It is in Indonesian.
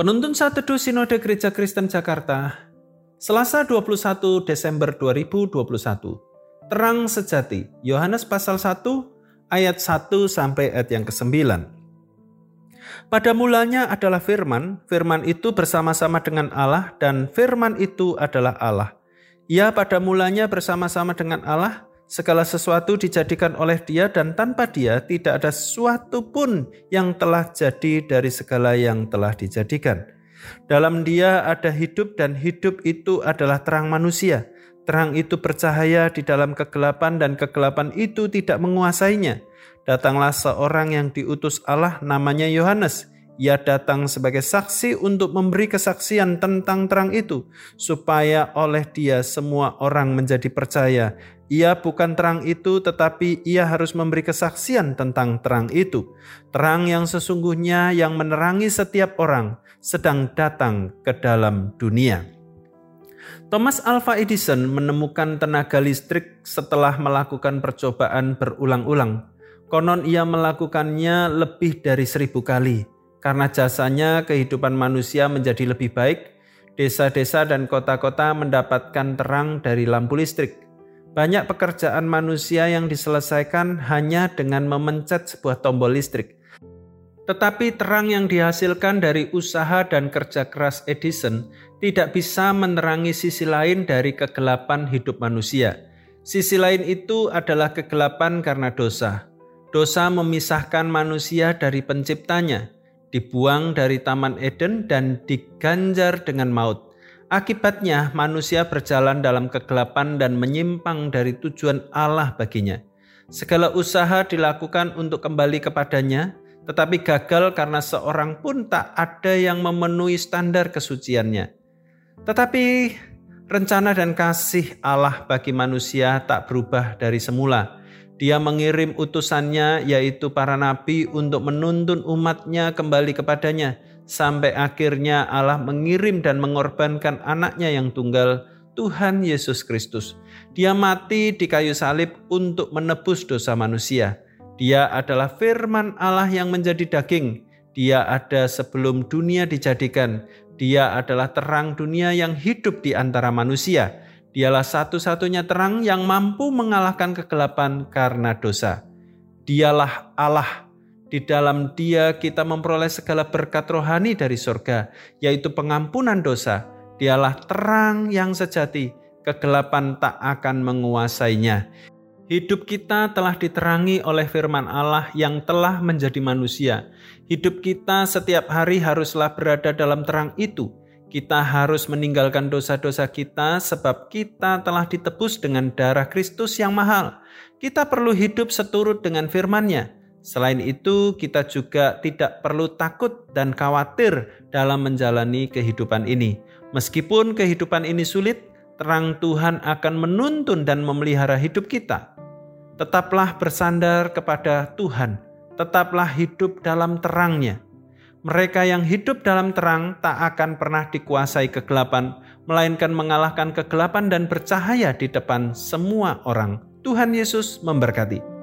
Penuntun Saat Teduh Sinode Gereja Kristen Jakarta, Selasa 21 Desember 2021. Terang sejati, Yohanes pasal 1 ayat 1 sampai ayat yang ke-9. Pada mulanya adalah firman, firman itu bersama-sama dengan Allah dan firman itu adalah Allah. Ia pada mulanya bersama-sama dengan Allah, Segala sesuatu dijadikan oleh Dia, dan tanpa Dia tidak ada sesuatu pun yang telah jadi dari segala yang telah dijadikan. Dalam Dia ada hidup, dan hidup itu adalah terang manusia. Terang itu bercahaya di dalam kegelapan, dan kegelapan itu tidak menguasainya. Datanglah seorang yang diutus Allah, namanya Yohanes. Ia datang sebagai saksi untuk memberi kesaksian tentang terang itu, supaya oleh Dia semua orang menjadi percaya ia bukan terang itu, tetapi ia harus memberi kesaksian tentang terang itu. Terang yang sesungguhnya yang menerangi setiap orang sedang datang ke dalam dunia. Thomas Alva Edison menemukan tenaga listrik setelah melakukan percobaan berulang-ulang. Konon ia melakukannya lebih dari seribu kali. Karena jasanya kehidupan manusia menjadi lebih baik, desa-desa dan kota-kota mendapatkan terang dari lampu listrik. Banyak pekerjaan manusia yang diselesaikan hanya dengan memencet sebuah tombol listrik. Tetapi terang yang dihasilkan dari usaha dan kerja keras Edison tidak bisa menerangi sisi lain dari kegelapan hidup manusia. Sisi lain itu adalah kegelapan karena dosa. Dosa memisahkan manusia dari penciptanya, dibuang dari Taman Eden dan diganjar dengan maut. Akibatnya, manusia berjalan dalam kegelapan dan menyimpang dari tujuan Allah baginya. Segala usaha dilakukan untuk kembali kepadanya, tetapi gagal karena seorang pun tak ada yang memenuhi standar kesuciannya. Tetapi rencana dan kasih Allah bagi manusia tak berubah dari semula. Dia mengirim utusannya, yaitu para nabi, untuk menuntun umatnya kembali kepadanya sampai akhirnya Allah mengirim dan mengorbankan anaknya yang tunggal, Tuhan Yesus Kristus. Dia mati di kayu salib untuk menebus dosa manusia. Dia adalah firman Allah yang menjadi daging. Dia ada sebelum dunia dijadikan. Dia adalah terang dunia yang hidup di antara manusia. Dialah satu-satunya terang yang mampu mengalahkan kegelapan karena dosa. Dialah Allah di dalam dia kita memperoleh segala berkat rohani dari sorga, yaitu pengampunan dosa. Dialah terang yang sejati, kegelapan tak akan menguasainya. Hidup kita telah diterangi oleh firman Allah yang telah menjadi manusia. Hidup kita setiap hari haruslah berada dalam terang itu. Kita harus meninggalkan dosa-dosa kita sebab kita telah ditebus dengan darah Kristus yang mahal. Kita perlu hidup seturut dengan firman-Nya Selain itu, kita juga tidak perlu takut dan khawatir dalam menjalani kehidupan ini. Meskipun kehidupan ini sulit, terang Tuhan akan menuntun dan memelihara hidup kita. Tetaplah bersandar kepada Tuhan, tetaplah hidup dalam terangnya. Mereka yang hidup dalam terang tak akan pernah dikuasai kegelapan, melainkan mengalahkan kegelapan dan bercahaya di depan semua orang. Tuhan Yesus memberkati.